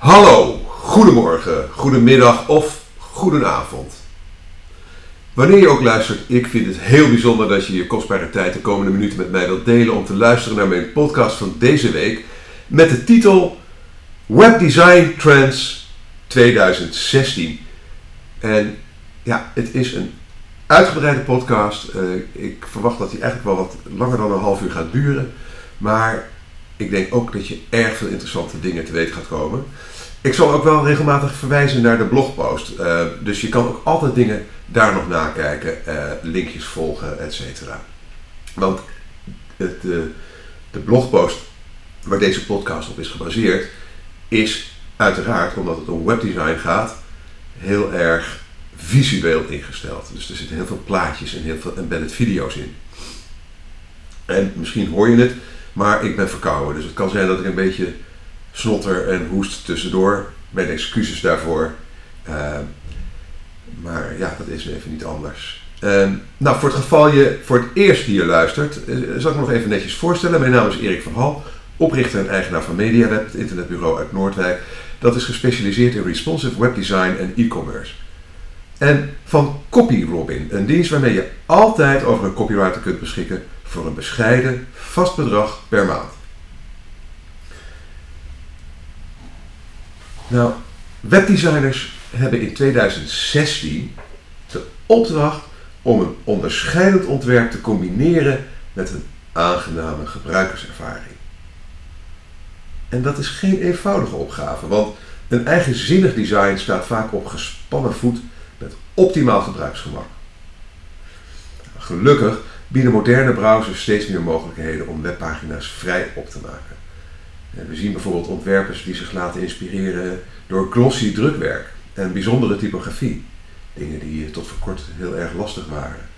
Hallo, goedemorgen, goedemiddag of goedenavond. Wanneer je ook luistert, ik vind het heel bijzonder dat je je kostbare tijd de komende minuten met mij wilt delen om te luisteren naar mijn podcast van deze week met de titel Webdesign Trends 2016. En ja, het is een uitgebreide podcast. Eh, ik verwacht dat hij eigenlijk wel wat langer dan een half uur gaat duren. Maar ik denk ook dat je erg veel interessante dingen te weten gaat komen. Ik zal ook wel regelmatig verwijzen naar de blogpost. Uh, dus je kan ook altijd dingen daar nog nakijken, uh, linkjes volgen, et cetera. Want het, de, de blogpost waar deze podcast op is gebaseerd, is uiteraard, omdat het om webdesign gaat, heel erg visueel ingesteld. Dus er zitten heel veel plaatjes en heel veel embedded video's in. En misschien hoor je het, maar ik ben verkouden. Dus het kan zijn dat ik een beetje snotter en hoest tussendoor. Mijn excuses daarvoor. Uh, maar ja, dat is even niet anders. Uh, nou, voor het geval je voor het eerst hier luistert, uh, zal ik me nog even netjes voorstellen. Mijn naam is Erik van Hal, oprichter en eigenaar van MediaWeb, het internetbureau uit Noordwijk. Dat is gespecialiseerd in responsive webdesign en e-commerce. En van CopyRobin, een dienst waarmee je altijd over een copywriter kunt beschikken voor een bescheiden vast bedrag per maand. Nou, webdesigners hebben in 2016 de opdracht om een onderscheidend ontwerp te combineren met een aangename gebruikerservaring. En dat is geen eenvoudige opgave, want een eigenzinnig design staat vaak op gespannen voet met optimaal gebruiksgemak. Gelukkig bieden moderne browsers steeds meer mogelijkheden om webpagina's vrij op te maken. We zien bijvoorbeeld ontwerpers die zich laten inspireren door glossy drukwerk en bijzondere typografie. Dingen die tot voor kort heel erg lastig waren.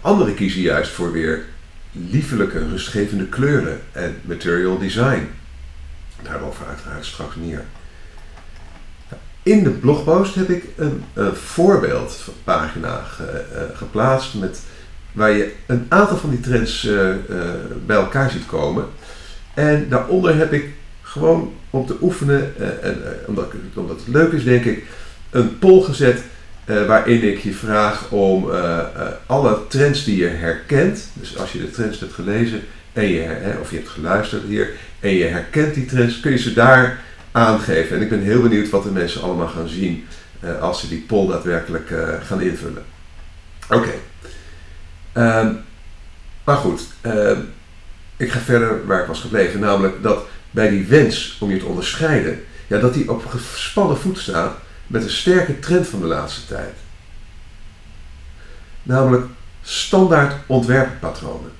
Anderen kiezen juist voor weer liefelijke, rustgevende kleuren en material design. Daarover uiteraard straks meer. In de blogpost heb ik een, voorbeeldpagina ge, uh, geplaatst met, waar je een aantal van die trends uh, uh, bij elkaar ziet komen. En daaronder heb ik gewoon om te oefenen, en, omdat, omdat het leuk is denk ik, een poll gezet waarin ik je vraag om alle trends die je herkent, dus als je de trends hebt gelezen en je, of je hebt geluisterd hier en je herkent die trends, kun je ze daar aangeven. En ik ben heel benieuwd wat de mensen allemaal gaan zien als ze die poll daadwerkelijk gaan invullen. Oké. Um, maar goed, uh, ik ga verder waar ik was gebleven. Namelijk dat bij die wens om je te onderscheiden, ja, dat die op gespannen voet staat met een sterke trend van de laatste tijd. Namelijk standaard ontwerppatronen.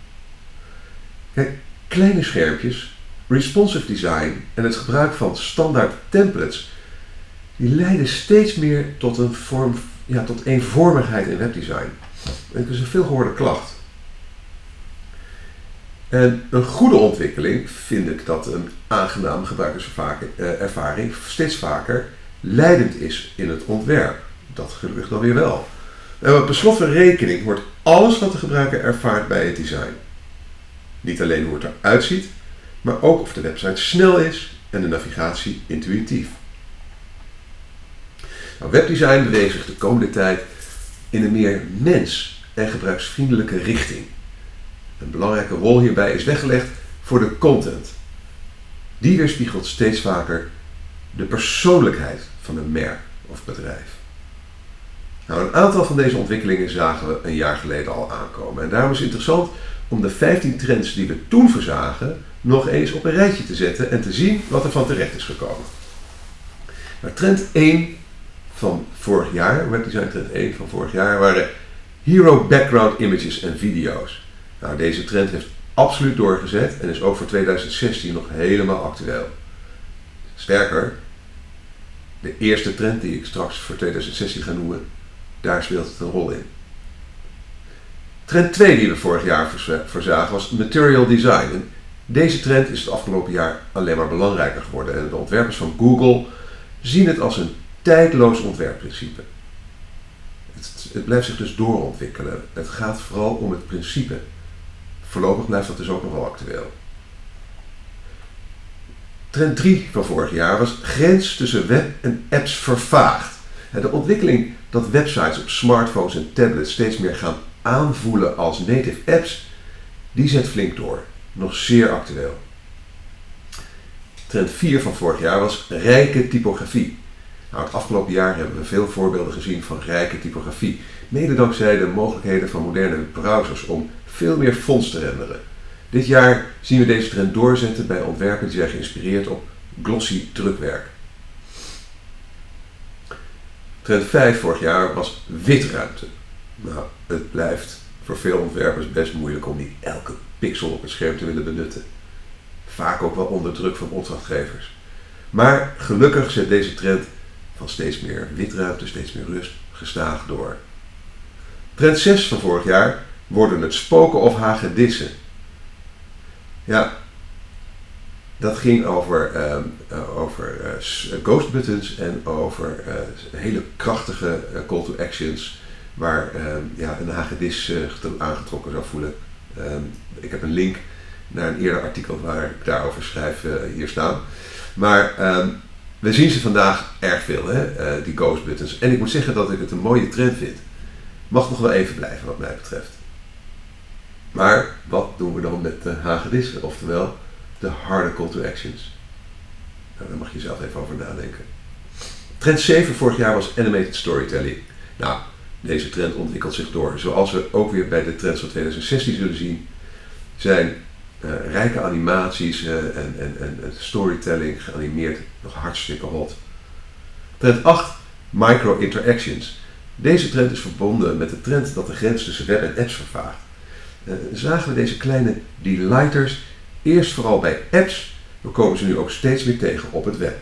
Kijk, kleine schermpjes responsive design en het gebruik van standaard templates, die leiden steeds meer tot een vorm, ja, tot eenvormigheid in webdesign. Dat is een veelgehoorde klacht. En een goede ontwikkeling vind ik dat een aangename gebruikerservaring steeds vaker leidend is in het ontwerp. Dat gelukkig dan weer wel. En wat besloten rekening wordt alles wat de gebruiker ervaart bij het design. Niet alleen hoe het eruit ziet, maar ook of de website snel is en de navigatie intuïtief. Nou, webdesign beweegt zich de komende tijd in een meer mens- en gebruiksvriendelijke richting. Een belangrijke rol hierbij is weggelegd voor de content. Die weerspiegelt steeds vaker de persoonlijkheid van een merk of bedrijf. Nou, een aantal van deze ontwikkelingen zagen we een jaar geleden al aankomen. En daarom is het interessant om de 15 trends die we toen verzagen nog eens op een rijtje te zetten en te zien wat er van terecht is gekomen. Maar trend 1 van vorig jaar, webdesign trend 1 van vorig jaar, waren hero background images en video's. Nou, deze trend heeft absoluut doorgezet en is ook voor 2016 nog helemaal actueel. Sterker, de eerste trend die ik straks voor 2016 ga noemen, daar speelt het een rol in. Trend 2 die we vorig jaar voorzagen was material design. Deze trend is het afgelopen jaar alleen maar belangrijker geworden en de ontwerpers van Google zien het als een tijdloos ontwerpprincipe. Het, blijft zich dus doorontwikkelen. Het gaat vooral om het principe. Voorlopig blijft dat dus ook nog wel actueel. Trend 3 van vorig jaar was grens tussen web en apps vervaagd. De ontwikkeling dat websites op smartphones en tablets steeds meer gaan aanvoelen als native apps, die zet flink door. Nog zeer actueel. Trend 4 van vorig jaar was rijke typografie. Nou, het afgelopen jaar hebben we veel voorbeelden gezien van rijke typografie. Mede dankzij de mogelijkheden van moderne browsers om veel meer fonts te renderen. Dit jaar zien we deze trend doorzetten bij ontwerpen die zijn geïnspireerd op glossy drukwerk. Trend 5 vorig jaar was witruimte. Nou, het blijft voor veel ontwerpers best moeilijk om niet elke pixel op het scherm te willen benutten. Vaak ook wel onder druk van opdrachtgevers. Maar gelukkig zet deze trend van steeds meer witruimte, steeds meer rust, gestaag door. Trend 6 van vorig jaar worden het spoken of hagedissen. Ja, dat ging over, uh, over uh, ghost buttons en over uh, hele krachtige call to actions waar ehm, ja, een hagedis aangetrokken zou voelen. Ehm, ik heb een link naar een eerder artikel waar ik daarover schrijf hier staan. Maar we zien ze vandaag erg veel, hè, die ghost buttons. En ik moet zeggen dat ik het een mooie trend vind. Mag nog wel even blijven wat mij betreft. Maar wat doen we dan met de hagedissen? Oftewel, de harde call to actions. Nou, daar mag je zelf even over nadenken. Trend 7 vorig jaar was animated storytelling. Nou, deze trend ontwikkelt zich door. Zoals we ook weer bij de trends van 2016 zullen zien, zijn uh, rijke animaties uh, en, en, en, storytelling geanimeerd nog hartstikke hot. Trend 8, micro interactions. Deze trend is verbonden met de trend dat de grens tussen web en apps vervaagt. Uh, zagen we deze kleine delighters Eerst vooral bij apps, we komen ze nu ook steeds meer tegen op het web.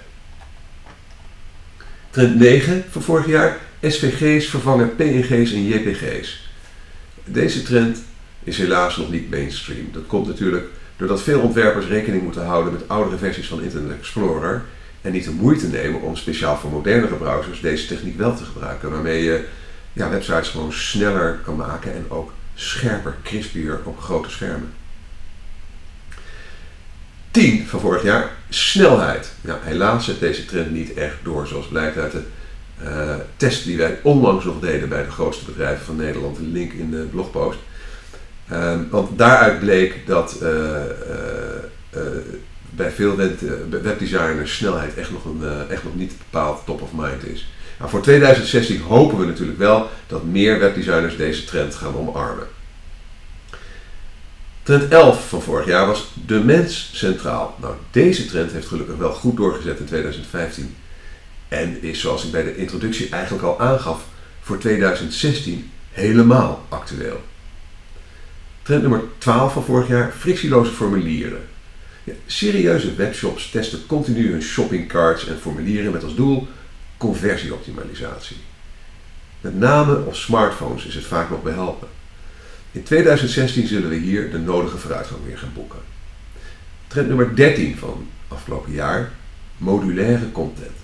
Trend 9 van vorig jaar, SVG's vervangen PNG's en JPG's. Deze trend is helaas nog niet mainstream. Dat komt natuurlijk doordat veel ontwerpers rekening moeten houden met oudere versies van Internet Explorer en niet de moeite nemen om speciaal voor modernere browsers deze techniek wel te gebruiken, waarmee je ja, websites gewoon sneller kan maken en ook scherper, crispier op grote schermen. 10 van vorig jaar, snelheid. Ja, helaas zet deze trend niet echt door, zoals blijkt uit de uh, test die wij onlangs nog deden bij de grootste bedrijven van Nederland. Een link in de blogpost. Uh, want daaruit bleek dat uh, bij veel webdesigners snelheid echt nog, een, echt nog niet bepaald top of mind is. Nou, voor 2016 hopen we natuurlijk wel dat meer webdesigners deze trend gaan omarmen. Trend 11 van vorig jaar was de mens centraal. Nou, deze trend heeft gelukkig wel goed doorgezet in 2015. En is, zoals ik bij de introductie eigenlijk al aangaf, voor 2016 helemaal actueel. Trend nummer 12 van vorig jaar, frictieloze formulieren. Serieuze webshops testen continu hun shoppingcarts en formulieren met als doel conversieoptimalisatie. Met name op smartphones is het vaak nog behelpen. In 2016 zullen we hier de nodige vooruitgang weer gaan boeken. Trend nummer 13 van afgelopen jaar, modulaire content.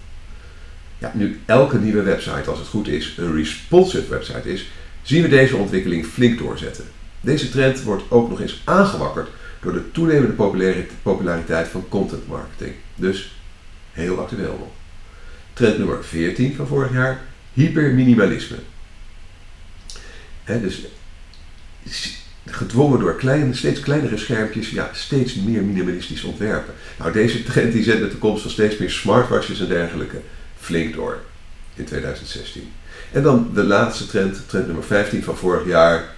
Ja, nu elke nieuwe website, als het goed is, een responsive website is, zien we deze ontwikkeling flink doorzetten. Deze trend wordt ook nog eens aangewakkerd door de toenemende populariteit van content marketing. Dus heel actueel nog. Trend nummer 14 van vorig jaar, hyperminimalisme. Dus gedwongen door steeds kleinere schermpjes, ja, steeds meer minimalistisch ontwerpen. Nou, deze trend die zet met de komst van steeds meer smartwatches en dergelijke flink door in 2016. En dan de laatste trend, trend nummer 15 van vorig jaar.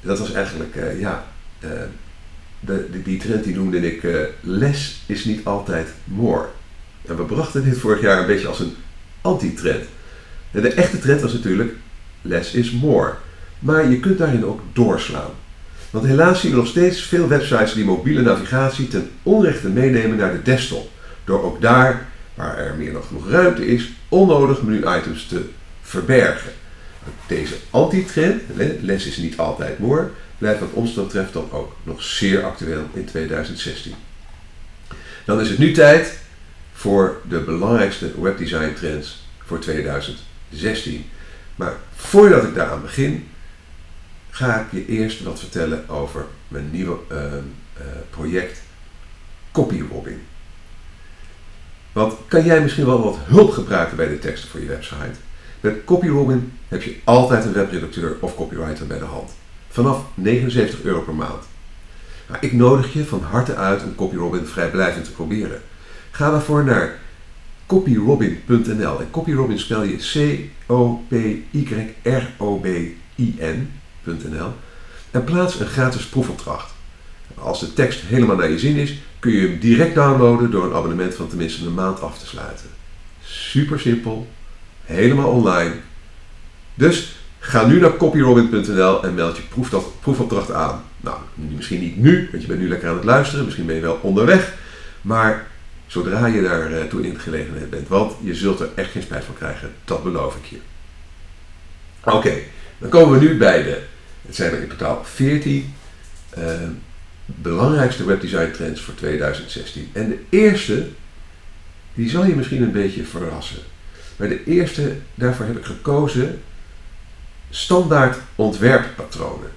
Dat was eigenlijk, uh, ja, uh, de, die trend die noemde ik uh, less is niet altijd more. En we brachten dit vorig jaar een beetje als een anti-trend. De echte trend was natuurlijk less is more. Maar je kunt daarin ook doorslaan. Want helaas zien we nog steeds veel websites die mobiele navigatie ten onrechte meenemen naar de desktop. Door ook daar, waar er meer dan genoeg ruimte is, onnodig menu-items te verbergen. Deze anti-trend, les is niet altijd more, blijft wat ons betreft dan ook nog zeer actueel in 2016. Dan is het nu tijd voor de belangrijkste webdesign trends voor 2016. Maar voordat ik daaraan begin, ga ik je eerst wat vertellen over mijn nieuwe uh, uh, project Copyrobbing. Want kan jij misschien wel wat hulp gebruiken bij de teksten voor je website? Met CopyRobin heb je altijd een webredacteur of copywriter bij de hand. Vanaf 79 euro per maand. Nou, ik nodig je van harte uit om CopyRobin vrijblijvend te proberen. Ga daarvoor naar copyrobin.nl. En CopyRobin spel je C-O-P-Y-R-O-B-I-N.nl. En plaats een gratis proefopdracht. Als de tekst helemaal naar je zin is, kun je hem direct downloaden door een abonnement van tenminste een maand af te sluiten. Super simpel, helemaal online. Dus ga nu naar copyrobin.nl en meld je proefopdracht aan. Nou, misschien niet nu, want je bent nu lekker aan het luisteren, misschien ben je wel onderweg. Maar zodra je daartoe in gelegenheid bent, want je zult er echt geen spijt van krijgen, dat beloof ik je. Oké, dan komen we nu bij de, het zijn er in totaal 14 uh, belangrijkste webdesign trends voor 2016. En de eerste, die zal je misschien een beetje verrassen. Maar de eerste, daarvoor heb ik gekozen standaard ontwerppatronen.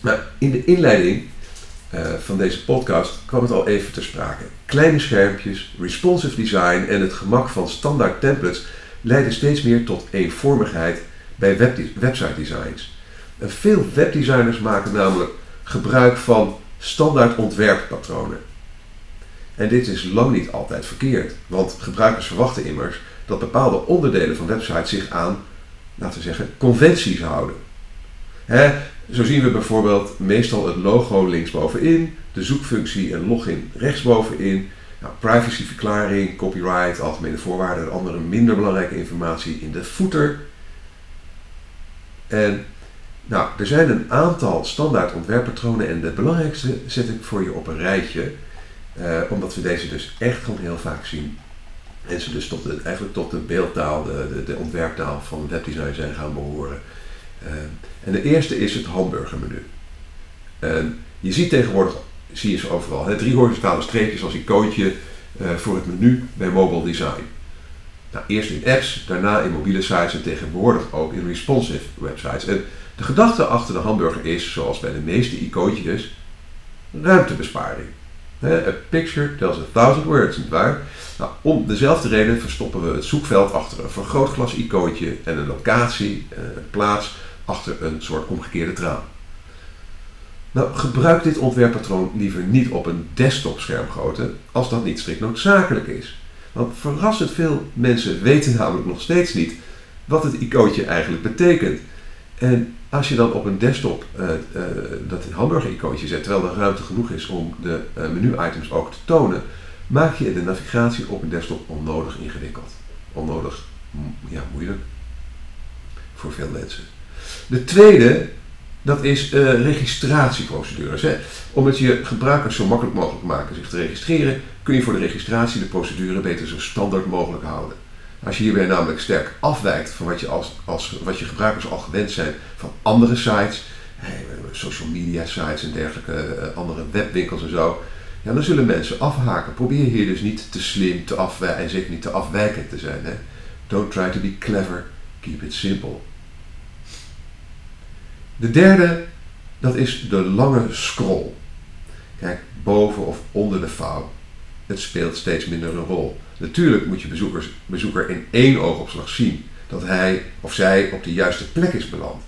Nou, in de inleiding uh, van deze podcast kwam het al even ter sprake. Kleine schermpjes, responsive design en het gemak van standaard templates leiden steeds meer tot eenvormigheid bij website designs. En veel webdesigners maken namelijk gebruik van standaard ontwerppatronen. En dit is lang niet altijd verkeerd, want gebruikers verwachten immers dat bepaalde onderdelen van websites zich aan, laten we zeggen, conventies houden. Zo zien we bijvoorbeeld meestal het logo linksbovenin, de zoekfunctie en login rechtsbovenin, nou, privacyverklaring, copyright, algemene voorwaarden en andere minder belangrijke informatie in de footer. En nou, er zijn een aantal standaard ontwerppatronen en de belangrijkste zet ik voor je op een rijtje. Uh, omdat we deze dus echt gewoon heel vaak zien. En ze dus tot de, eigenlijk tot de beeldtaal, de, de, de ontwerptaal van webdesign zijn gaan behoren. Uh, en de eerste is het hamburgermenu. Uh, je ziet tegenwoordig, zie je ze overal, drie horizontale streepjes als icoontje voor het menu bij mobile design. Nou, eerst in apps, daarna in mobiele sites en tegenwoordig ook in responsive websites. En de gedachte achter de hamburger is, zoals bij de meeste icoontjes, ruimtebesparing. A picture tells a thousand words, nietwaar? Nou, om dezelfde reden verstoppen we het zoekveld achter een vergrootglas icoontje en een locatie, eh, een plaats, achter een soort omgekeerde traan. Nou, gebruik dit ontwerppatroon liever niet op een desktopschermgrootte als dat niet strikt noodzakelijk is. Want verrassend veel mensen weten namelijk nog steeds niet wat het icoontje eigenlijk betekent. En als je dan op een desktop uh, uh, dat hamburger-icoontje zet, terwijl er ruimte genoeg is om de uh, menu-items ook te tonen, maak je de navigatie op een desktop onnodig ingewikkeld. Onnodig ja, moeilijk voor veel mensen. De tweede, dat is registratieprocedures. Hè. Om het je gebruikers zo makkelijk mogelijk maken zich te registreren, kun je voor de registratie de procedure beter zo standaard mogelijk houden. Als je hierbij namelijk sterk afwijkt van wat je, als, als, wat je gebruikers al gewend zijn van andere sites, social media sites en dergelijke, eh, andere webwinkels en zo, ja, dan zullen mensen afhaken. Probeer hier dus niet te slim te afwijken en zeker niet te afwijkend te zijn. Hè. Don't try to be clever, keep it simple. De derde, dat is de lange scroll. Kijk, boven of onder de vouw. Het speelt steeds minder een rol. Natuurlijk moet je bezoekers, bezoeker in één oogopslag zien dat hij of zij op de juiste plek is beland.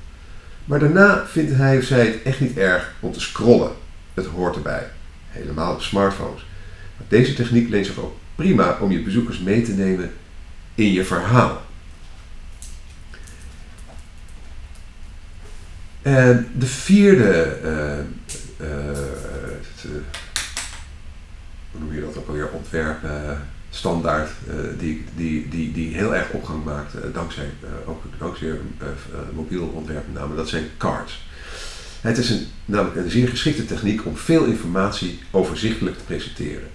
Maar daarna vindt hij of zij het echt niet erg om te scrollen. Het hoort erbij. Helemaal op smartphones. Maar deze techniek leent zich ook prima om je bezoekers mee te nemen in je verhaal. En de vierde uh, uh, hoe noem je dat ook alweer, ontwerp standaard uh, die, die, die, die heel erg opgang maakt, dankzij, ook dankzij mobiel ontwerp met dat zijn cards. Het is een, namelijk een zeer geschikte techniek om veel informatie overzichtelijk te presenteren.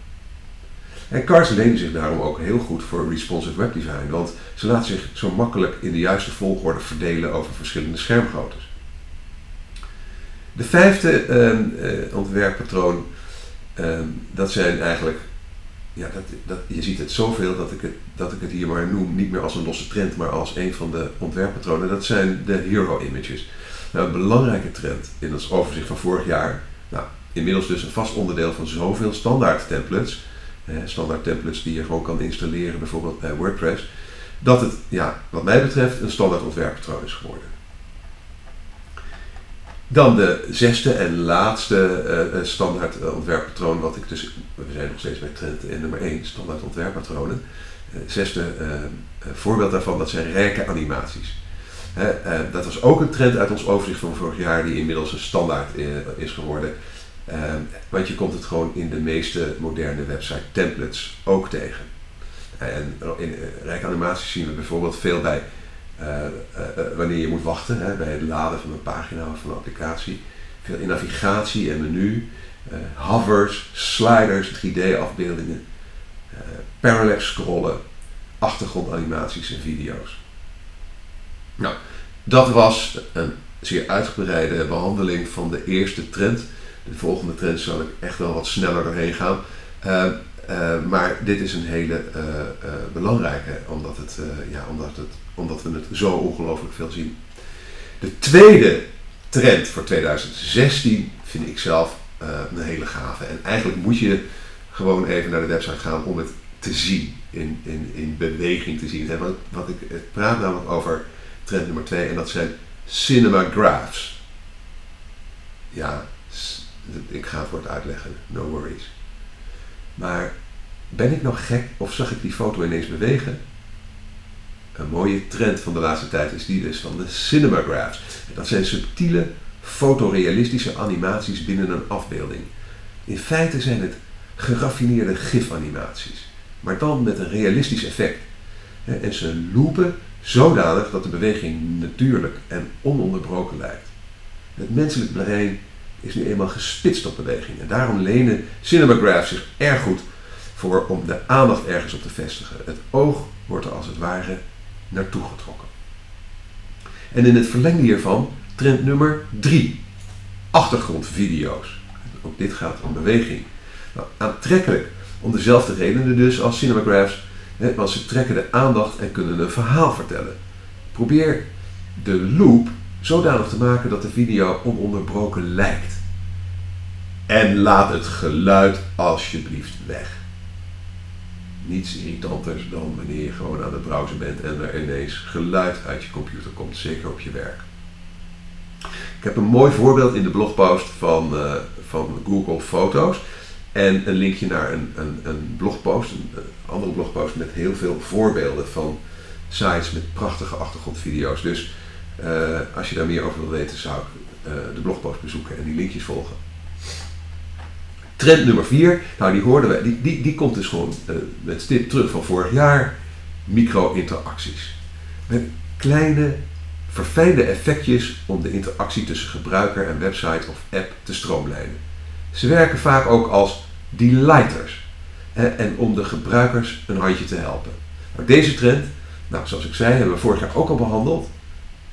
En cards lenen zich daarom ook heel goed voor responsive webdesign, want ze laten zich zo makkelijk in de juiste volgorde verdelen over verschillende schermgroottes. De vijfde ehm, ontwerppatroon, ehm, dat zijn eigenlijk ja, dat, dat, je ziet het zoveel dat ik het, dat ik het hier maar noem, niet meer als een losse trend, maar als een van de ontwerppatronen. Dat zijn de hero images. Nou, een belangrijke trend in ons overzicht van vorig jaar, nou, inmiddels dus een vast onderdeel van zoveel standaard templates, standaard templates die je gewoon kan installeren, bijvoorbeeld bij WordPress, dat het, ja, wat mij betreft, een standaard ontwerppatroon is geworden. Dan de zesde en laatste uh, standaard ontwerppatroon, wat ik dus, we zijn nog steeds bij trend nummer 1, standaard ontwerppatronen. Uh, zesde voorbeeld daarvan, dat zijn rijke animaties. dat was ook een trend uit ons overzicht van vorig jaar, die inmiddels een standaard is geworden. want je komt het gewoon in de meeste moderne website templates ook tegen. En in rijke animaties zien we bijvoorbeeld veel bij wanneer je moet wachten hè, bij het laden van een pagina of van een applicatie. Veel in navigatie en menu, hovers, sliders, 3D-afbeeldingen, parallax scrollen, achtergrondanimaties en video's. Nou, dat was een zeer uitgebreide behandeling van de eerste trend. De volgende trend zal ik echt wel wat sneller doorheen gaan. Uh, maar dit is een hele uh, uh, belangrijke, omdat, het, ja, omdat, het, omdat we het zo ongelooflijk veel zien. De tweede trend voor 2016 vind ik zelf een hele gave. En eigenlijk moet je gewoon even naar de website gaan om het te zien, in, in, in beweging te zien. wat, wat ik, het praat namelijk over trend nummer 2 en dat zijn cinemagraphs. Ja, ik ga het woord uitleggen, no worries. Maar ben ik nog gek of zag ik die foto ineens bewegen? Een mooie trend van de laatste tijd is die dus van de cinemagraphs. Dat zijn subtiele, fotorealistische animaties binnen een afbeelding. In feite zijn het geraffineerde gifanimaties, maar dan met een realistisch effect. En ze loopen zodanig dat de beweging natuurlijk en ononderbroken lijkt. Het menselijk brein is nu eenmaal gespitst op beweging. En daarom lenen cinemagraphs zich erg goed voor om de aandacht ergens op te vestigen. Het oog wordt er als het ware naartoe getrokken. En in het verlengde hiervan trend nummer 3. Achtergrondvideo's. Ook dit gaat om beweging. Nou, aantrekkelijk om dezelfde redenen dus als cinemagraphs. want ze trekken de aandacht en kunnen een verhaal vertellen. Probeer de loop zodanig te maken dat de video ononderbroken lijkt. En laat het geluid alsjeblieft weg. Niets irritanters dan wanneer je gewoon aan het browsen bent en er ineens geluid uit je computer komt, zeker op je werk. Ik heb een mooi voorbeeld in de blogpost van, uh, van Google Foto's. En een linkje naar een, een, een blogpost, een, andere blogpost met heel veel voorbeelden van sites met prachtige achtergrondvideo's. Dus uh, als je daar meer over wil weten, zou ik uh, de blogpost bezoeken en die linkjes volgen. Trend nummer 4, nou die hoorden we, die, die, die komt dus gewoon uh, met terug van vorig jaar. Micro-interacties. Met kleine, verfijnde effectjes om de interactie tussen gebruiker en website of app te stroomlijnen. Ze werken vaak ook als delighters en om de gebruikers een handje te helpen. Nou, deze trend, nou, zoals ik zei, hebben we vorig jaar ook al behandeld.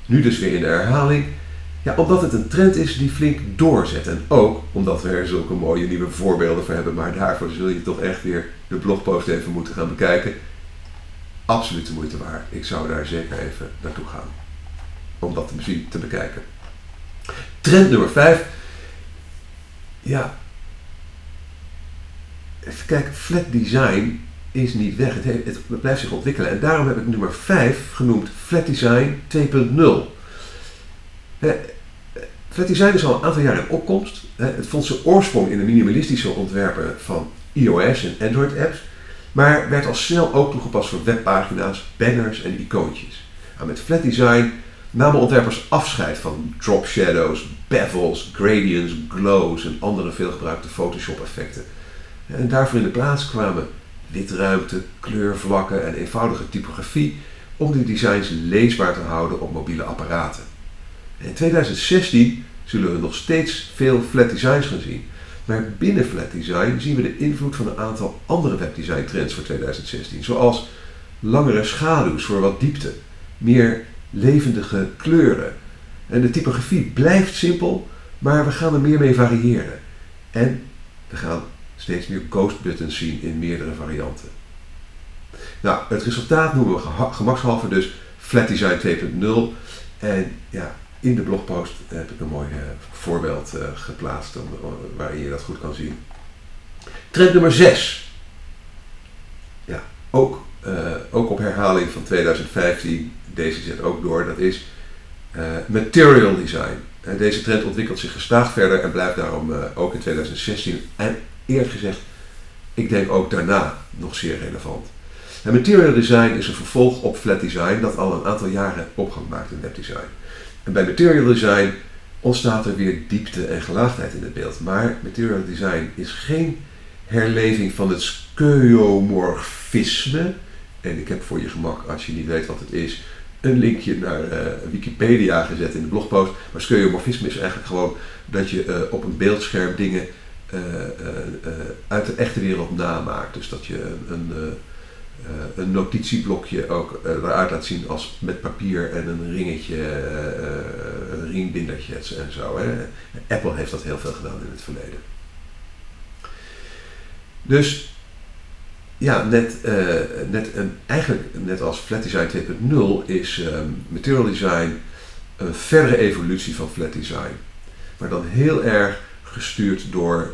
Nu dus weer in de herhaling. Ja, omdat het een trend is die flink doorzet. En ook omdat we er zulke mooie nieuwe voorbeelden voor hebben. Maar daarvoor zul je toch echt weer de blogpost even moeten gaan bekijken. Absoluut de moeite waard. Ik zou daar zeker even naartoe gaan. Om dat te, te bekijken. Trend nummer 5. Ja. Even kijken. Flat design is niet weg. Het, heeft, het blijft zich ontwikkelen. En daarom heb ik nummer 5 genoemd Flat Design 2.0. Flat design is al een aantal jaar in opkomst. Het vond zijn oorsprong in de minimalistische ontwerpen van iOS en Android apps, maar werd al snel ook toegepast voor webpagina's, banners en icoontjes. Nou, met flat design namen ontwerpers afscheid van drop shadows, bevels, gradients, glows en andere veelgebruikte Photoshop effecten. En daarvoor in de plaats kwamen witruimte, kleurvlakken en eenvoudige typografie om die designs leesbaar te houden op mobiele apparaten. In 2016 zullen we nog steeds veel flat designs gaan zien. Maar binnen flat design zien we de invloed van een aantal andere webdesign trends voor 2016. Zoals langere schaduws voor wat diepte, meer levendige kleuren. En de typografie blijft simpel, maar we gaan er meer mee variëren. En we gaan steeds meer ghost buttons zien in meerdere varianten. Nou, het resultaat noemen we gemakshalve dus Flat Design 2.0. En ja, in de blogpost heb ik een mooi uh, voorbeeld uh, geplaatst om, waarin je dat goed kan zien. Trend nummer 6. ja, ook, ook op herhaling van 2015, deze zet ook door, dat is material design. deze trend ontwikkelt zich gestaag verder en blijft daarom ook in 2016 en eerlijk gezegd, ik denk ook daarna nog zeer relevant. En material design is een vervolg op flat design dat al een aantal jaren opgang maakt in webdesign. En bij material design ontstaat er weer diepte en gelaagdheid in het beeld. Maar material design is geen herleving van het skeuomorfisme. En ik heb voor je gemak, als je niet weet wat het is, een linkje naar uh, Wikipedia gezet in de blogpost. Maar skeuomorfisme is eigenlijk gewoon dat je uh, op een beeldscherm dingen uit de echte wereld namaakt. Dus dat je een, een notitieblokje ook eruit laat zien als met papier en een ringetje, een ringbindertjes en zo. Hè. Apple heeft dat heel veel gedaan in het verleden. Dus ja, net, net een, eigenlijk net als Flat Design 2.0 is um, Material Design een verdere evolutie van Flat Design. Maar dan heel erg gestuurd door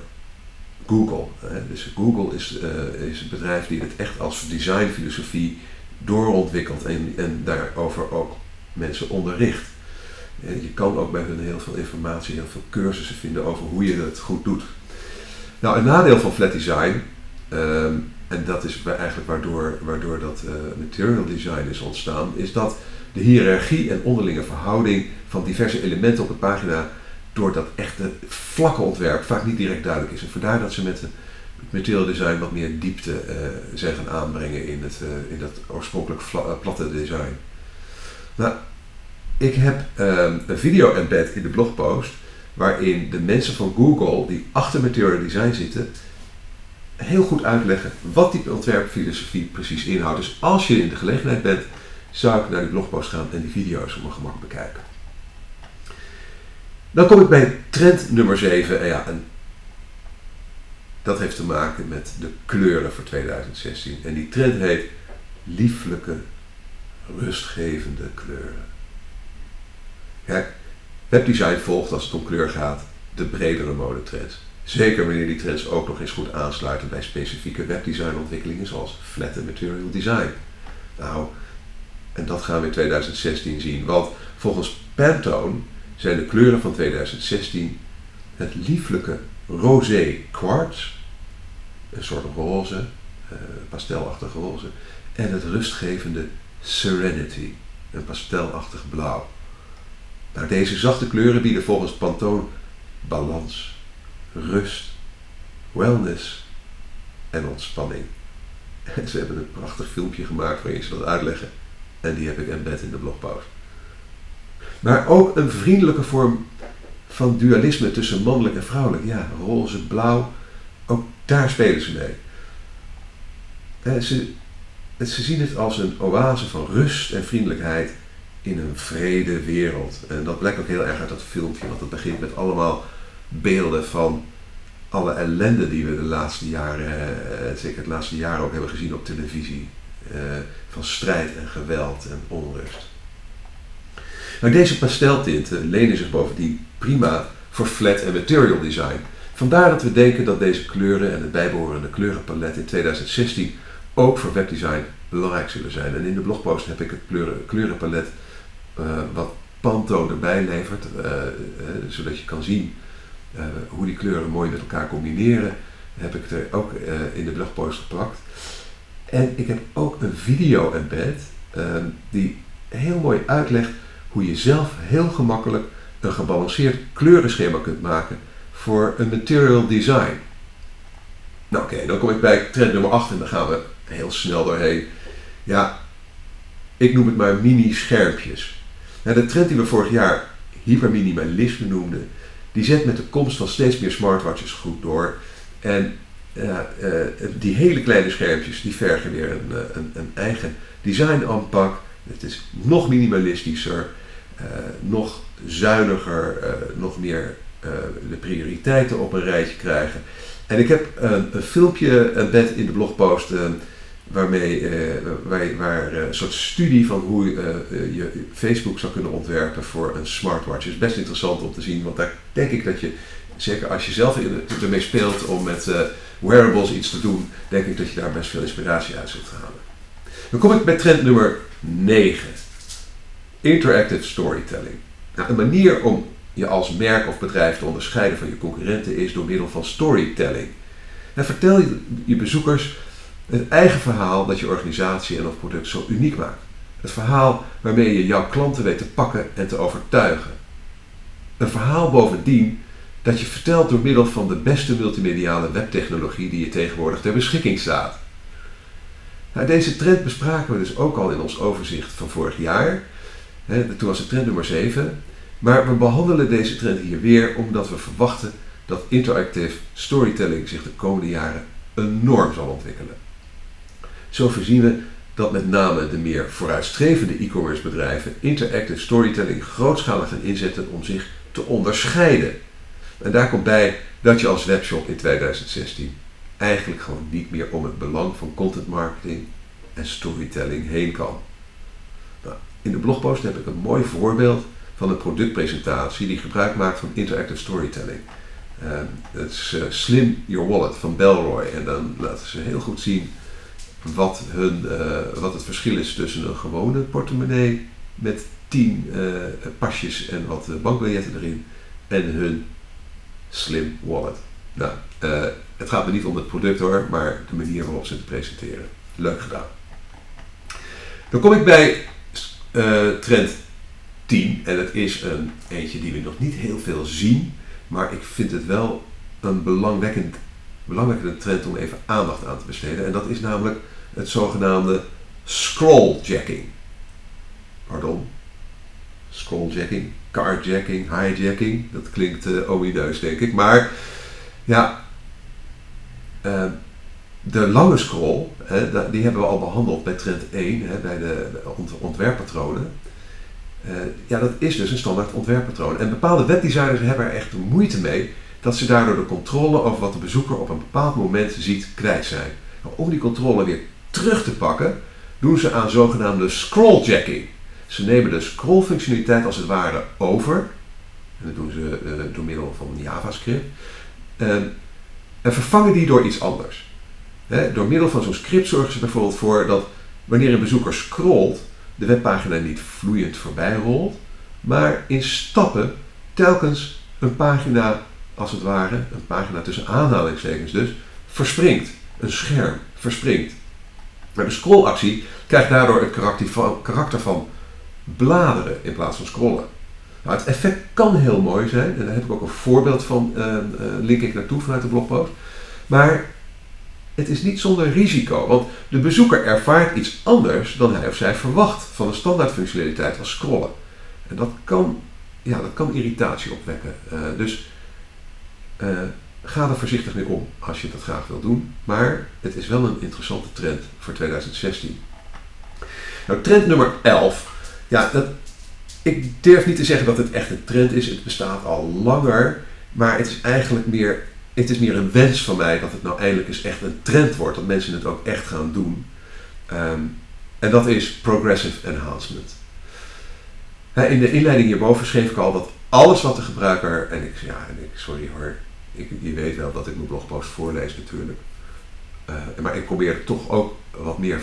Google. Dus Google is, uh, is het bedrijf die het echt als designfilosofie doorontwikkelt en, en daarover ook mensen onderricht. Je kan ook bij hun heel veel informatie, heel veel cursussen vinden over hoe je het goed doet. Nou, een nadeel van flat design, ehm, en dat is eigenlijk waardoor, waardoor dat uh, material design is ontstaan, is dat de hiërarchie en onderlinge verhouding van diverse elementen op een pagina door dat echte vlakke ontwerp vaak niet direct duidelijk is. En vandaar dat ze met het material design wat meer diepte uh, aanbrengen in, het, uh, in dat oorspronkelijk uh, platte design. Nou, ik heb um, een video embed in de blogpost waarin de mensen van Google die achter material design zitten heel goed uitleggen wat die ontwerpfilosofie precies inhoudt. Dus als je in de gelegenheid bent, zou ik naar die blogpost gaan en die video's op mijn gemak bekijken. Dan kom ik bij trend nummer 7. En ja, en dat heeft te maken met de kleuren voor 2016. En die trend heet lieflijke, rustgevende kleuren. Kijk, webdesign volgt als het om kleur gaat de bredere modetrends. Zeker wanneer die trends ook nog eens goed aansluiten bij specifieke webdesignontwikkelingen zoals flat and material design. Nou, en dat gaan we in 2016 zien, want volgens Pantone zijn de kleuren van 2016 het lieflijke rosé quartz, een soort roze, uh, pastelachtig roze, en het rustgevende serenity, een pastelachtig blauw. Nou, deze zachte kleuren bieden volgens Pantone balans, rust, wellness en ontspanning. En ze hebben een prachtig filmpje gemaakt waarin ze dat uitleggen. En die heb ik embed in de blogpost. Maar ook een vriendelijke vorm van dualisme tussen mannelijk en vrouwelijk. Ja, roze, blauw, ook daar spelen ze mee. Ze, zien het als een oase van rust en vriendelijkheid in een vrede wereld. En dat blijkt ook heel erg uit dat filmpje, want het begint met allemaal beelden van alle ellende die we de laatste jaren, eh, zeker het laatste jaar ook hebben gezien op televisie. Eh, van strijd en geweld en onrust. Nou, deze pasteltinten lenen zich bovendien prima voor flat en material design. Vandaar dat we denken dat deze kleuren en het bijbehorende kleurenpalet in 2016 ook voor webdesign belangrijk zullen zijn. En in de blogpost heb ik het kleuren, kleurenpalet uh, wat Pantone erbij levert, uh, zodat je kan zien hoe die kleuren mooi met elkaar combineren. Heb ik er ook in de blogpost gepakt. En ik heb ook een video embed die heel mooi uitlegt hoe je zelf heel gemakkelijk een gebalanceerd kleurenschema kunt maken voor een material design. Nou oké, dan kom ik bij trend nummer 8 en dan gaan we heel snel doorheen. Ja, ik noem het maar mini-schermpjes. de trend die we vorig jaar hyperminimalisme noemden, die zet met de komst van steeds meer smartwatches goed door. En uh, die hele kleine schermpjes die vergen weer een, eh, een, een eigen design aanpak. Het is nog minimalistischer. Eh, nog zuiniger, eh, nog meer eh, de prioriteiten op een rijtje krijgen. En ik heb een filmpje embed in de blogpost waarmee, waar, waar een soort studie van hoe je Facebook zou kunnen ontwerpen voor een smartwatch. Is best interessant om te zien, want daar denk ik dat je, zeker als je zelf ermee speelt om met wearables iets te doen, denk ik dat je daar best veel inspiratie uit zult halen. Dan kom ik bij trend nummer 9. Interactive storytelling. Nou, een manier om je als merk of bedrijf te onderscheiden van je concurrenten is door middel van storytelling. En vertel je, je bezoekers het eigen verhaal dat je organisatie en of product zo uniek maakt. Het verhaal waarmee je jouw klanten weet te pakken en te overtuigen. Een verhaal bovendien dat je vertelt door middel van de beste multimediale webtechnologie die je tegenwoordig ter beschikking staat. Nou, deze trend bespraken we dus ook al in ons overzicht van vorig jaar. toen was het trend nummer 7. Maar we behandelen deze trend hier weer omdat we verwachten dat interactive storytelling zich de komende jaren enorm zal ontwikkelen. Zo voorzien we dat met name de meer vooruitstrevende e-commerce bedrijven interactive storytelling grootschalig gaan inzetten om zich te onderscheiden. En daar komt bij dat je als webshop in 2016 eigenlijk gewoon niet meer om het belang van content marketing en storytelling heen kan. Nou, in de blogpost heb ik een mooi voorbeeld van een productpresentatie die gebruik maakt van interactive storytelling. Uh, het is uh, Slim Your Wallet van Belroy en dan laten ze heel goed zien wat, hun, uh, wat het verschil is tussen een gewone portemonnee met 10 eh, pasjes en wat bankbiljetten erin en hun Slim Wallet. Nou, het gaat me niet om het product hoor, maar de manier waarop ze het presenteren. Leuk gedaan. Dan kom ik bij trend 10 en het is een eentje die we nog niet heel veel zien, maar ik vind het wel een belangwekkend, trend om even aandacht aan te besteden. En dat is namelijk het zogenaamde scrolljacking. Pardon? Scrolljacking, carjacking, hijacking. Dat klinkt uh, omineus, denk ik. Maar ja, uh, de lange scroll, hè, die hebben we al behandeld bij trend 1, hè, bij de ontwerppatronen. Uh, ja, dat is dus een standaard ontwerppatroon. En bepaalde webdesigners hebben er echt moeite mee dat ze daardoor de controle over wat de bezoeker op een bepaald moment ziet kwijt zijn. Nou, om die controle weer terug te pakken, doen ze aan zogenaamde scrolljacking. Ze nemen de scrollfunctionaliteit als het ware over. En dat doen ze uh, door middel van JavaScript. Uh, en vervangen die door iets anders. door middel van zo'n script zorgen ze bijvoorbeeld voor dat wanneer een bezoeker scrolt, de webpagina niet vloeiend voorbij rolt, maar in stappen telkens een pagina, als het ware, een pagina tussen aanhalingstekens dus, verspringt. Een scherm verspringt. Maar de scrollactie krijgt daardoor het karakter van bladeren in plaats van scrollen. Het effect kan heel mooi zijn, en daar heb ik ook een voorbeeld van, uh, link ik naartoe vanuit de blogpost. Maar het is niet zonder risico, want de bezoeker ervaart iets anders dan hij of zij verwacht van een standaard functionaliteit als scrollen. En dat kan, ja, dat kan irritatie opwekken. Uh, dus uh, ga er voorzichtig mee om als je dat graag wil doen. Maar het is wel een interessante trend voor 2016. Nou, trend nummer 11. Ja, dat, ik durf niet te zeggen dat het echt een trend is. Het bestaat al langer. Maar het is eigenlijk meer het is meer een wens van mij dat het nou eindelijk eens echt een trend wordt, dat mensen het ook echt gaan doen. Um, en dat is progressive enhancement. in de inleiding hierboven schreef ik al dat alles wat de gebruiker, en ik, ja, en ik sorry hoor, ik, je weet wel dat ik mijn blogpost voorlees natuurlijk. Uh, maar ik probeer toch ook wat meer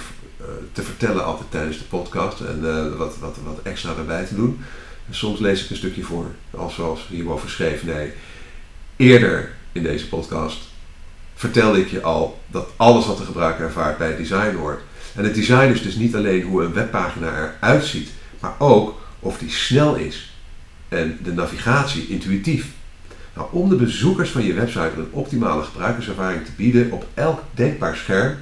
te vertellen altijd tijdens de podcast en uh, wat, wat, wat extra erbij te doen. En soms lees ik een stukje voor, als zoals hierboven schreef. Nee, eerder in deze podcast vertelde ik je al dat alles wat de gebruiker ervaart bij het design hoort. En het design is dus niet alleen hoe een webpagina eruit ziet, maar ook of die snel is en de navigatie intuïtief. Nou, om de bezoekers van je website een optimale gebruikerservaring te bieden op elk denkbaar scherm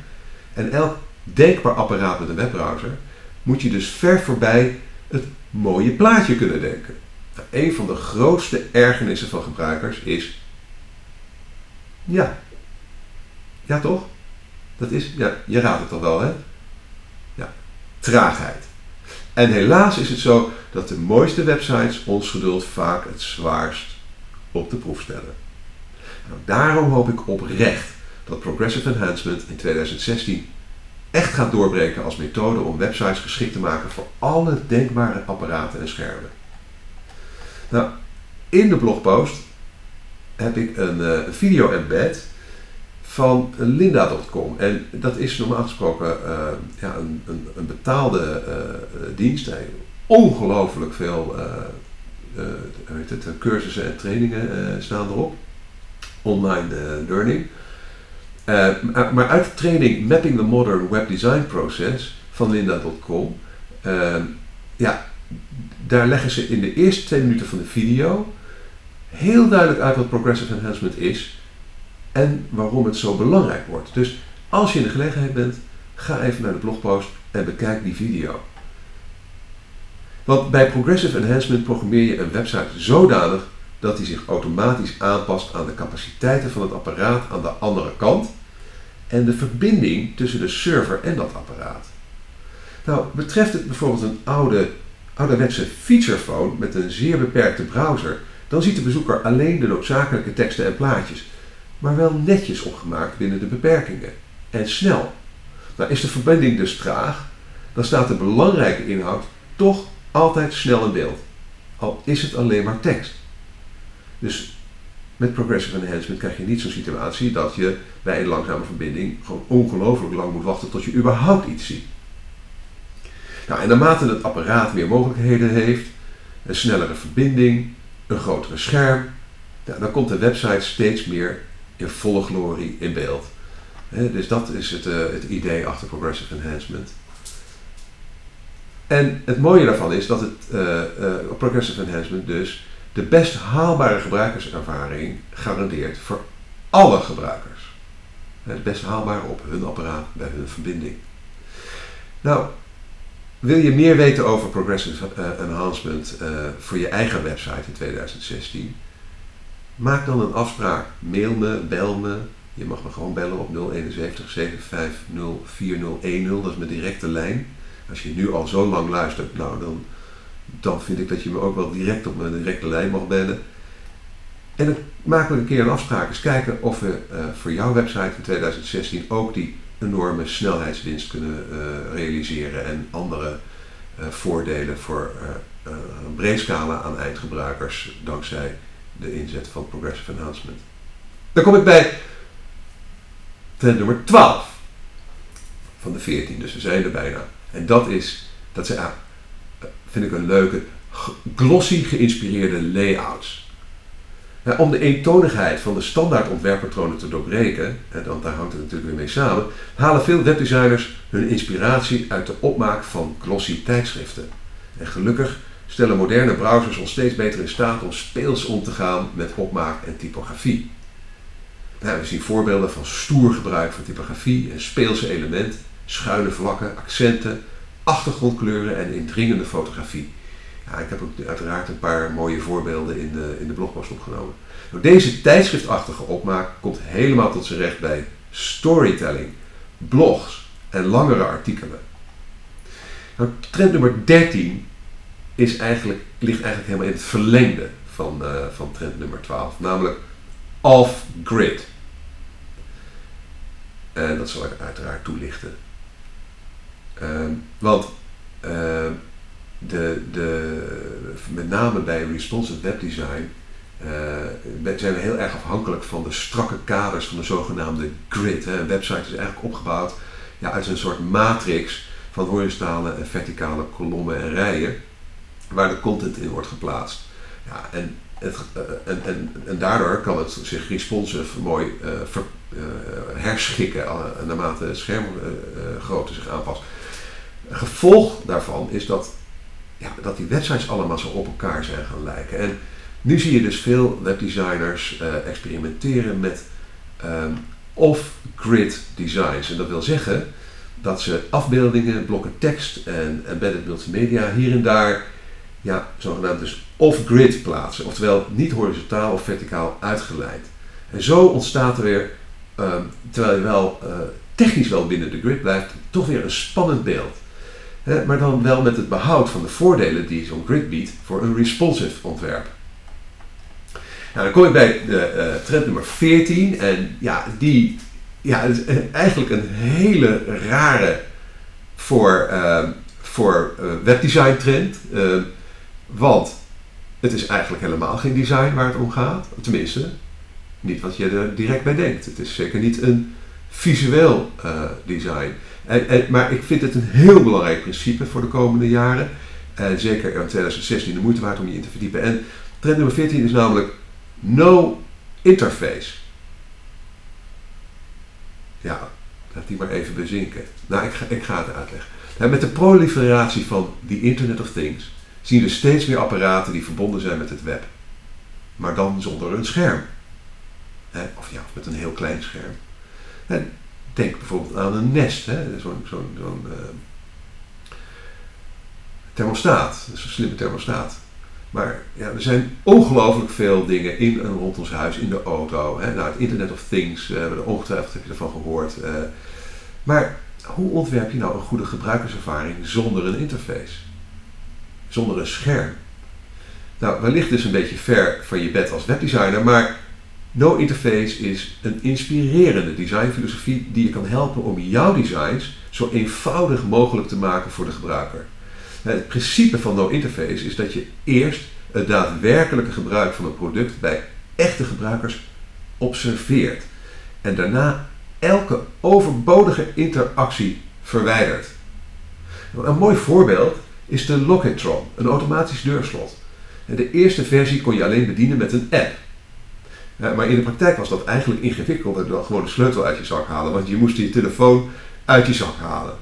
en elk denkbaar apparaat met een webbrowser, moet je dus ver voorbij het mooie plaatje kunnen denken. Nou, een van de grootste ergernissen van gebruikers is ja. Ja, toch? Dat is, ja, je raadt het toch wel, hè? Ja, traagheid. En helaas is het zo dat de mooiste websites ons geduld vaak het zwaarst op de proef stellen. Nou, daarom hoop ik oprecht dat Progressive Enhancement in 2016 echt gaat doorbreken als methode om websites geschikt te maken voor alle denkbare apparaten en schermen. Nou, in de blogpost heb ik een uh, video embed van Linda.com. En dat is normaal gesproken uh, ja, een, een, een betaalde uh, dienst. Ongelooflijk veel het, cursussen en trainingen staan erop. Online learning. Maar uit de training Mapping the Modern Web Design Process van Linda.com, ja, daar leggen ze in de eerste twee minuten van de video heel duidelijk uit wat progressive enhancement is en waarom het zo belangrijk wordt. Dus als je in de gelegenheid bent, ga even naar de blogpost en bekijk die video. Want bij progressive enhancement programmeer je een website zodanig dat die zich automatisch aanpast aan de capaciteiten van het apparaat aan de andere kant en de verbinding tussen de server en dat apparaat. Nou, betreft het bijvoorbeeld een oude, ouderwetse featurephone met een zeer beperkte browser, dan ziet de bezoeker alleen de noodzakelijke teksten en plaatjes maar wel netjes opgemaakt binnen de beperkingen en snel. Nou, is de verbinding dus traag, dan staat de belangrijke inhoud toch altijd snel in beeld, al is het alleen maar tekst. Dus met progressive enhancement krijg je niet zo'n situatie dat je bij een langzame verbinding gewoon ongelooflijk lang moet wachten tot je überhaupt iets ziet. Nou, en naarmate het apparaat meer mogelijkheden heeft, een snellere verbinding, een grotere scherm, ja, dan komt de website steeds meer in volle glorie in beeld. dus dat is het, uh, het idee achter progressive enhancement. En het mooie daarvan is dat het uh, uh, progressive enhancement dus de best haalbare gebruikerservaring garandeert voor alle gebruikers. Het best haalbaar op hun apparaat, bij hun verbinding. Nou, wil je meer weten over progressive enhancement voor je eigen website in 2016? Maak dan een afspraak. Mail me, bel me. Je mag me gewoon bellen op 071 750 4010. Dat is mijn directe lijn. Als je nu al zo lang luistert, nou dan, dan vind ik dat je me ook wel direct op mijn directe lijn mag bellen. En dan maken we een keer een afspraak. Eens kijken of we uh, voor jouw website in 2016 ook die enorme snelheidswinst kunnen uh, realiseren en andere uh, voordelen voor een breed scala aan eindgebruikers dankzij de inzet van progressive enhancement. Dan kom ik bij trend nummer 12 van de 14, dus we zijn er bijna. En dat is, dat ah, vind ik een leuke, glossy geïnspireerde layouts. om de eentonigheid van de standaard ontwerppatronen te doorbreken, en dan, daar hangt het natuurlijk weer mee samen, halen veel webdesigners hun inspiratie uit de opmaak van glossy tijdschriften. En gelukkig stellen moderne browsers ons steeds beter in staat om speels om te gaan met opmaak en typografie. We zien voorbeelden van stoer gebruik van typografie en speelse elementen, schuine vlakken, accenten, achtergrondkleuren en indringende fotografie. Ja, ik heb ook uiteraard een paar mooie voorbeelden in de, in de blogpost opgenomen. Nou, deze tijdschriftachtige opmaak komt helemaal tot zijn recht bij storytelling, blogs en langere artikelen. Nou, trend nummer 13 is eigenlijk, ligt eigenlijk helemaal in het verlengde van, uh, van trend nummer 12, namelijk off-grid. En dat zal ik uiteraard toelichten. Uh, want uh, de, de, met name bij responsive webdesign uh, zijn we heel erg afhankelijk van de strakke kaders van de zogenaamde grid. Hè. Een website is eigenlijk opgebouwd ja, uit een soort matrix van horizontale en verticale kolommen en rijen waar de content in wordt geplaatst. Ja, en, het, eh, en, en, en daardoor kan het zich responsive mooi uh, herschikken naarmate het schermgrootte zich aanpast. Gevolg daarvan is dat, ja, dat die websites allemaal zo op elkaar zijn gaan lijken. En nu zie je dus veel webdesigners experimenteren met um, off-grid designs. En dat wil zeggen dat ze afbeeldingen, blokken tekst en embedded multimedia hier en daar ja, zogenaamd dus off-grid plaatsen. Oftewel niet horizontaal of verticaal uitgeleid. En zo ontstaat er weer, ehm, terwijl je wel uh, technisch wel binnen de grid blijft, toch weer een spannend beeld. maar dan wel met het behoud van de voordelen die zo'n grid biedt voor een responsive ontwerp. Nou, dan kom ik bij de uh, trend nummer 14. En ja, die ja, is eigenlijk een hele rare voor, uh, voor webdesign trend. Want het is eigenlijk helemaal geen design waar het om gaat. Tenminste, niet wat je er direct bij denkt. Het is zeker niet een visueel design. En, maar ik vind het een heel belangrijk principe voor de komende jaren. En zeker in 2016 de moeite waard om je in te verdiepen. En trend nummer 14 is namelijk no interface. Ja, laat die maar even bezinken. Nou, ik ga, ik ga het uitleggen. Nou, met de proliferatie van the Internet of Things zien we steeds meer apparaten die verbonden zijn met het web. Maar dan zonder een scherm. Of ja, met een heel klein scherm. En denk bijvoorbeeld aan een Nest, zo'n zo zo uh, thermostaat, is een slimme thermostaat. Maar ja, er zijn ongelooflijk veel dingen in en rond ons huis, in de auto. Hè. Nou, het Internet of Things, uh, ongetwijfeld heb je ervan gehoord. Uh, maar hoe ontwerp je nou een goede gebruikerservaring zonder een interface? Zonder een scherm? Nou, wellicht dus een beetje ver van je bed als webdesigner, maar No Interface is een inspirerende designfilosofie die je kan helpen om jouw designs zo eenvoudig mogelijk te maken voor de gebruiker. Het principe van No Interface is dat je eerst het daadwerkelijke gebruik van een product bij echte gebruikers observeert en daarna elke overbodige interactie verwijdert. Een mooi voorbeeld is de Locketron, een automatisch deurslot. De eerste versie kon je alleen bedienen met een app. Maar in de praktijk was dat eigenlijk ingewikkelder dan gewoon de sleutel uit je zak halen, want je moest je telefoon uit je zak halen.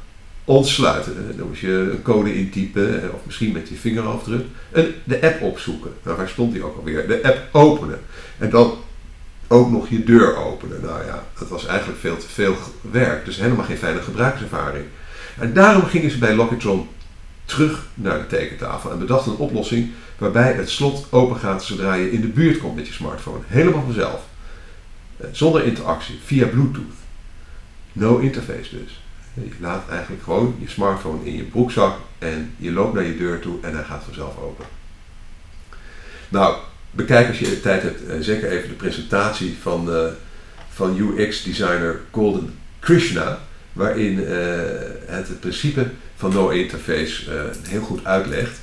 Ontsluiten. Dan moest je een code intypen, of misschien met je vingerafdruk. En de app opzoeken. Nou, stond die ook alweer? De app openen. En dan ook nog je deur openen. Nou ja, dat was eigenlijk veel te veel werk. Dus helemaal geen fijne gebruikservaring. En daarom gingen ze bij Locketron terug naar de tekentafel en bedachten een oplossing waarbij het slot open gaat zodra je in de buurt komt met je smartphone. Helemaal vanzelf. Eh, zonder interactie, via Bluetooth. No interface dus. Je laat eigenlijk gewoon je smartphone in je broekzak en je loopt naar je deur toe en hij gaat vanzelf open. Nou, bekijk als je tijd hebt eh, zeker even de presentatie van, uh, van UX-designer Golden Krishna, waarin het, het principe van no interface heel goed uitlegt.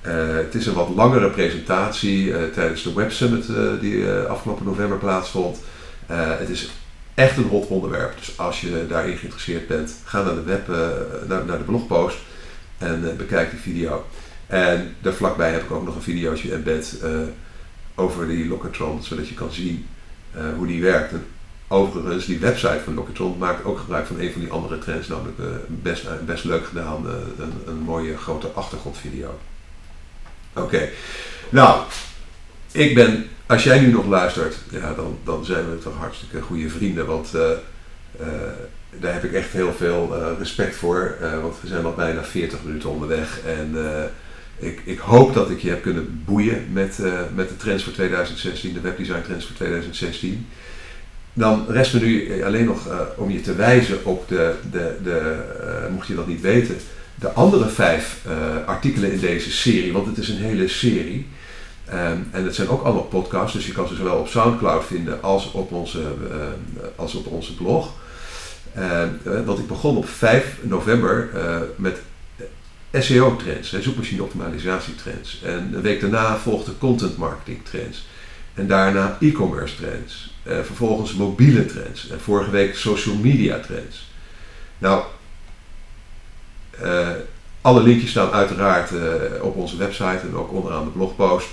het is een wat langere presentatie tijdens de Web Summit die afgelopen november plaatsvond. het is echt een hot onderwerp, dus als je daarin geïnteresseerd bent, ga naar de, web, naar, de blogpost en bekijk die video. En daar vlakbij heb ik ook nog een videootje embed over die Lockatron, zodat je kan zien hoe die werkt. Overigens, die website van Lockatron maakt ook gebruik van een van die andere trends, namelijk uh, best, uh, best leuk gedaan, een, een, mooie grote achtergrondvideo. Oké, nou, ik ben, als jij nu nog luistert, ja, dan, dan zijn we toch hartstikke goede vrienden, want daar heb ik echt heel veel respect voor, want we zijn al bijna 40 minuten onderweg en ik, ik, hoop dat ik je heb kunnen boeien met, met de trends voor 2016, de webdesign trends voor 2016. Dan rest me nu alleen nog uh, om je te wijzen op de, de, de uh, mocht je dat niet weten, de andere vijf artikelen in deze serie, want het is een hele serie. Um, en het zijn ook allemaal podcasts, dus je kan ze zowel op Soundcloud vinden als op onze, als op onze blog. Ehm, want ik begon op 5 november met SEO-trends, zoekmachine optimalisatietrends. En een week daarna volgde content marketing trends. En daarna e-commerce trends. Uh, vervolgens mobiele trends. En vorige week social media trends. Nou, uh, alle linkjes staan uiteraard op onze website en ook onderaan de blogpost.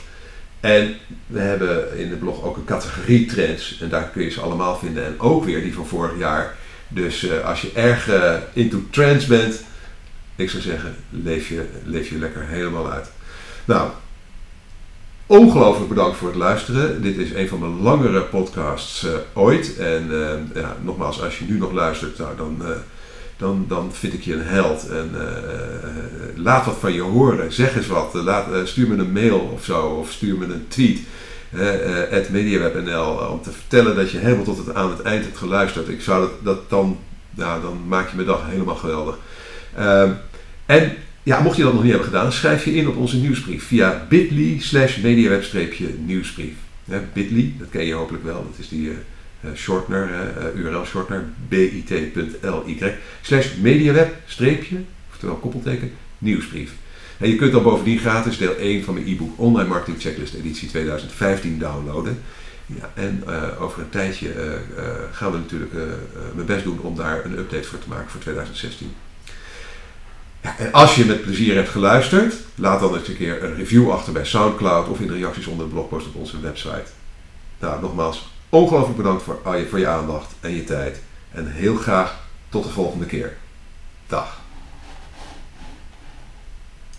En we hebben in de blog ook een categorie trends. En daar kun je ze allemaal vinden. En ook weer die van vorig jaar. Dus als je erg into trends bent, ik zou zeggen, leef je, leef je lekker helemaal uit. Nou, ongelooflijk bedankt voor het luisteren. Dit is een van de langere podcasts uh, ooit. En uh, ja, nogmaals, als je nu nog luistert, nou, dan, uh, dan, dan vind ik je een held. En laat wat van je horen. Zeg eens wat. Laat, stuur me een mail of zo. Of stuur me een tweet. at MediaWeb.nl om te vertellen dat je helemaal tot het, aan het eind hebt geluisterd. Ik zou dat, dat dan, nou, dan maak je mijn dag helemaal geweldig. Uh, en ja, mocht je dat nog niet hebben gedaan, schrijf je in op onze nieuwsbrief via bit.ly slash mediaweb-nieuwsbrief. bit.ly, dat ken je hopelijk wel, dat is die uh, shortener, uh, URL shortener bit.ly slash mediaweb-streepje, oftewel koppelteken, nieuwsbrief. En je kunt dan bovendien gratis deel 1 van mijn e-book Online Marketing Checklist editie 2015 downloaden. Ja, en eh, over een tijdje eh, eh, gaan we natuurlijk eh, eh, mijn best doen om daar een update voor te maken voor 2016. En als je met plezier hebt geluisterd, laat dan eens een keer een review achter bij Soundcloud of in de reacties onder de blogpost op onze website. Nou, nogmaals, ongelooflijk bedankt voor, voor je aandacht en je tijd. En heel graag tot de volgende keer. Dag.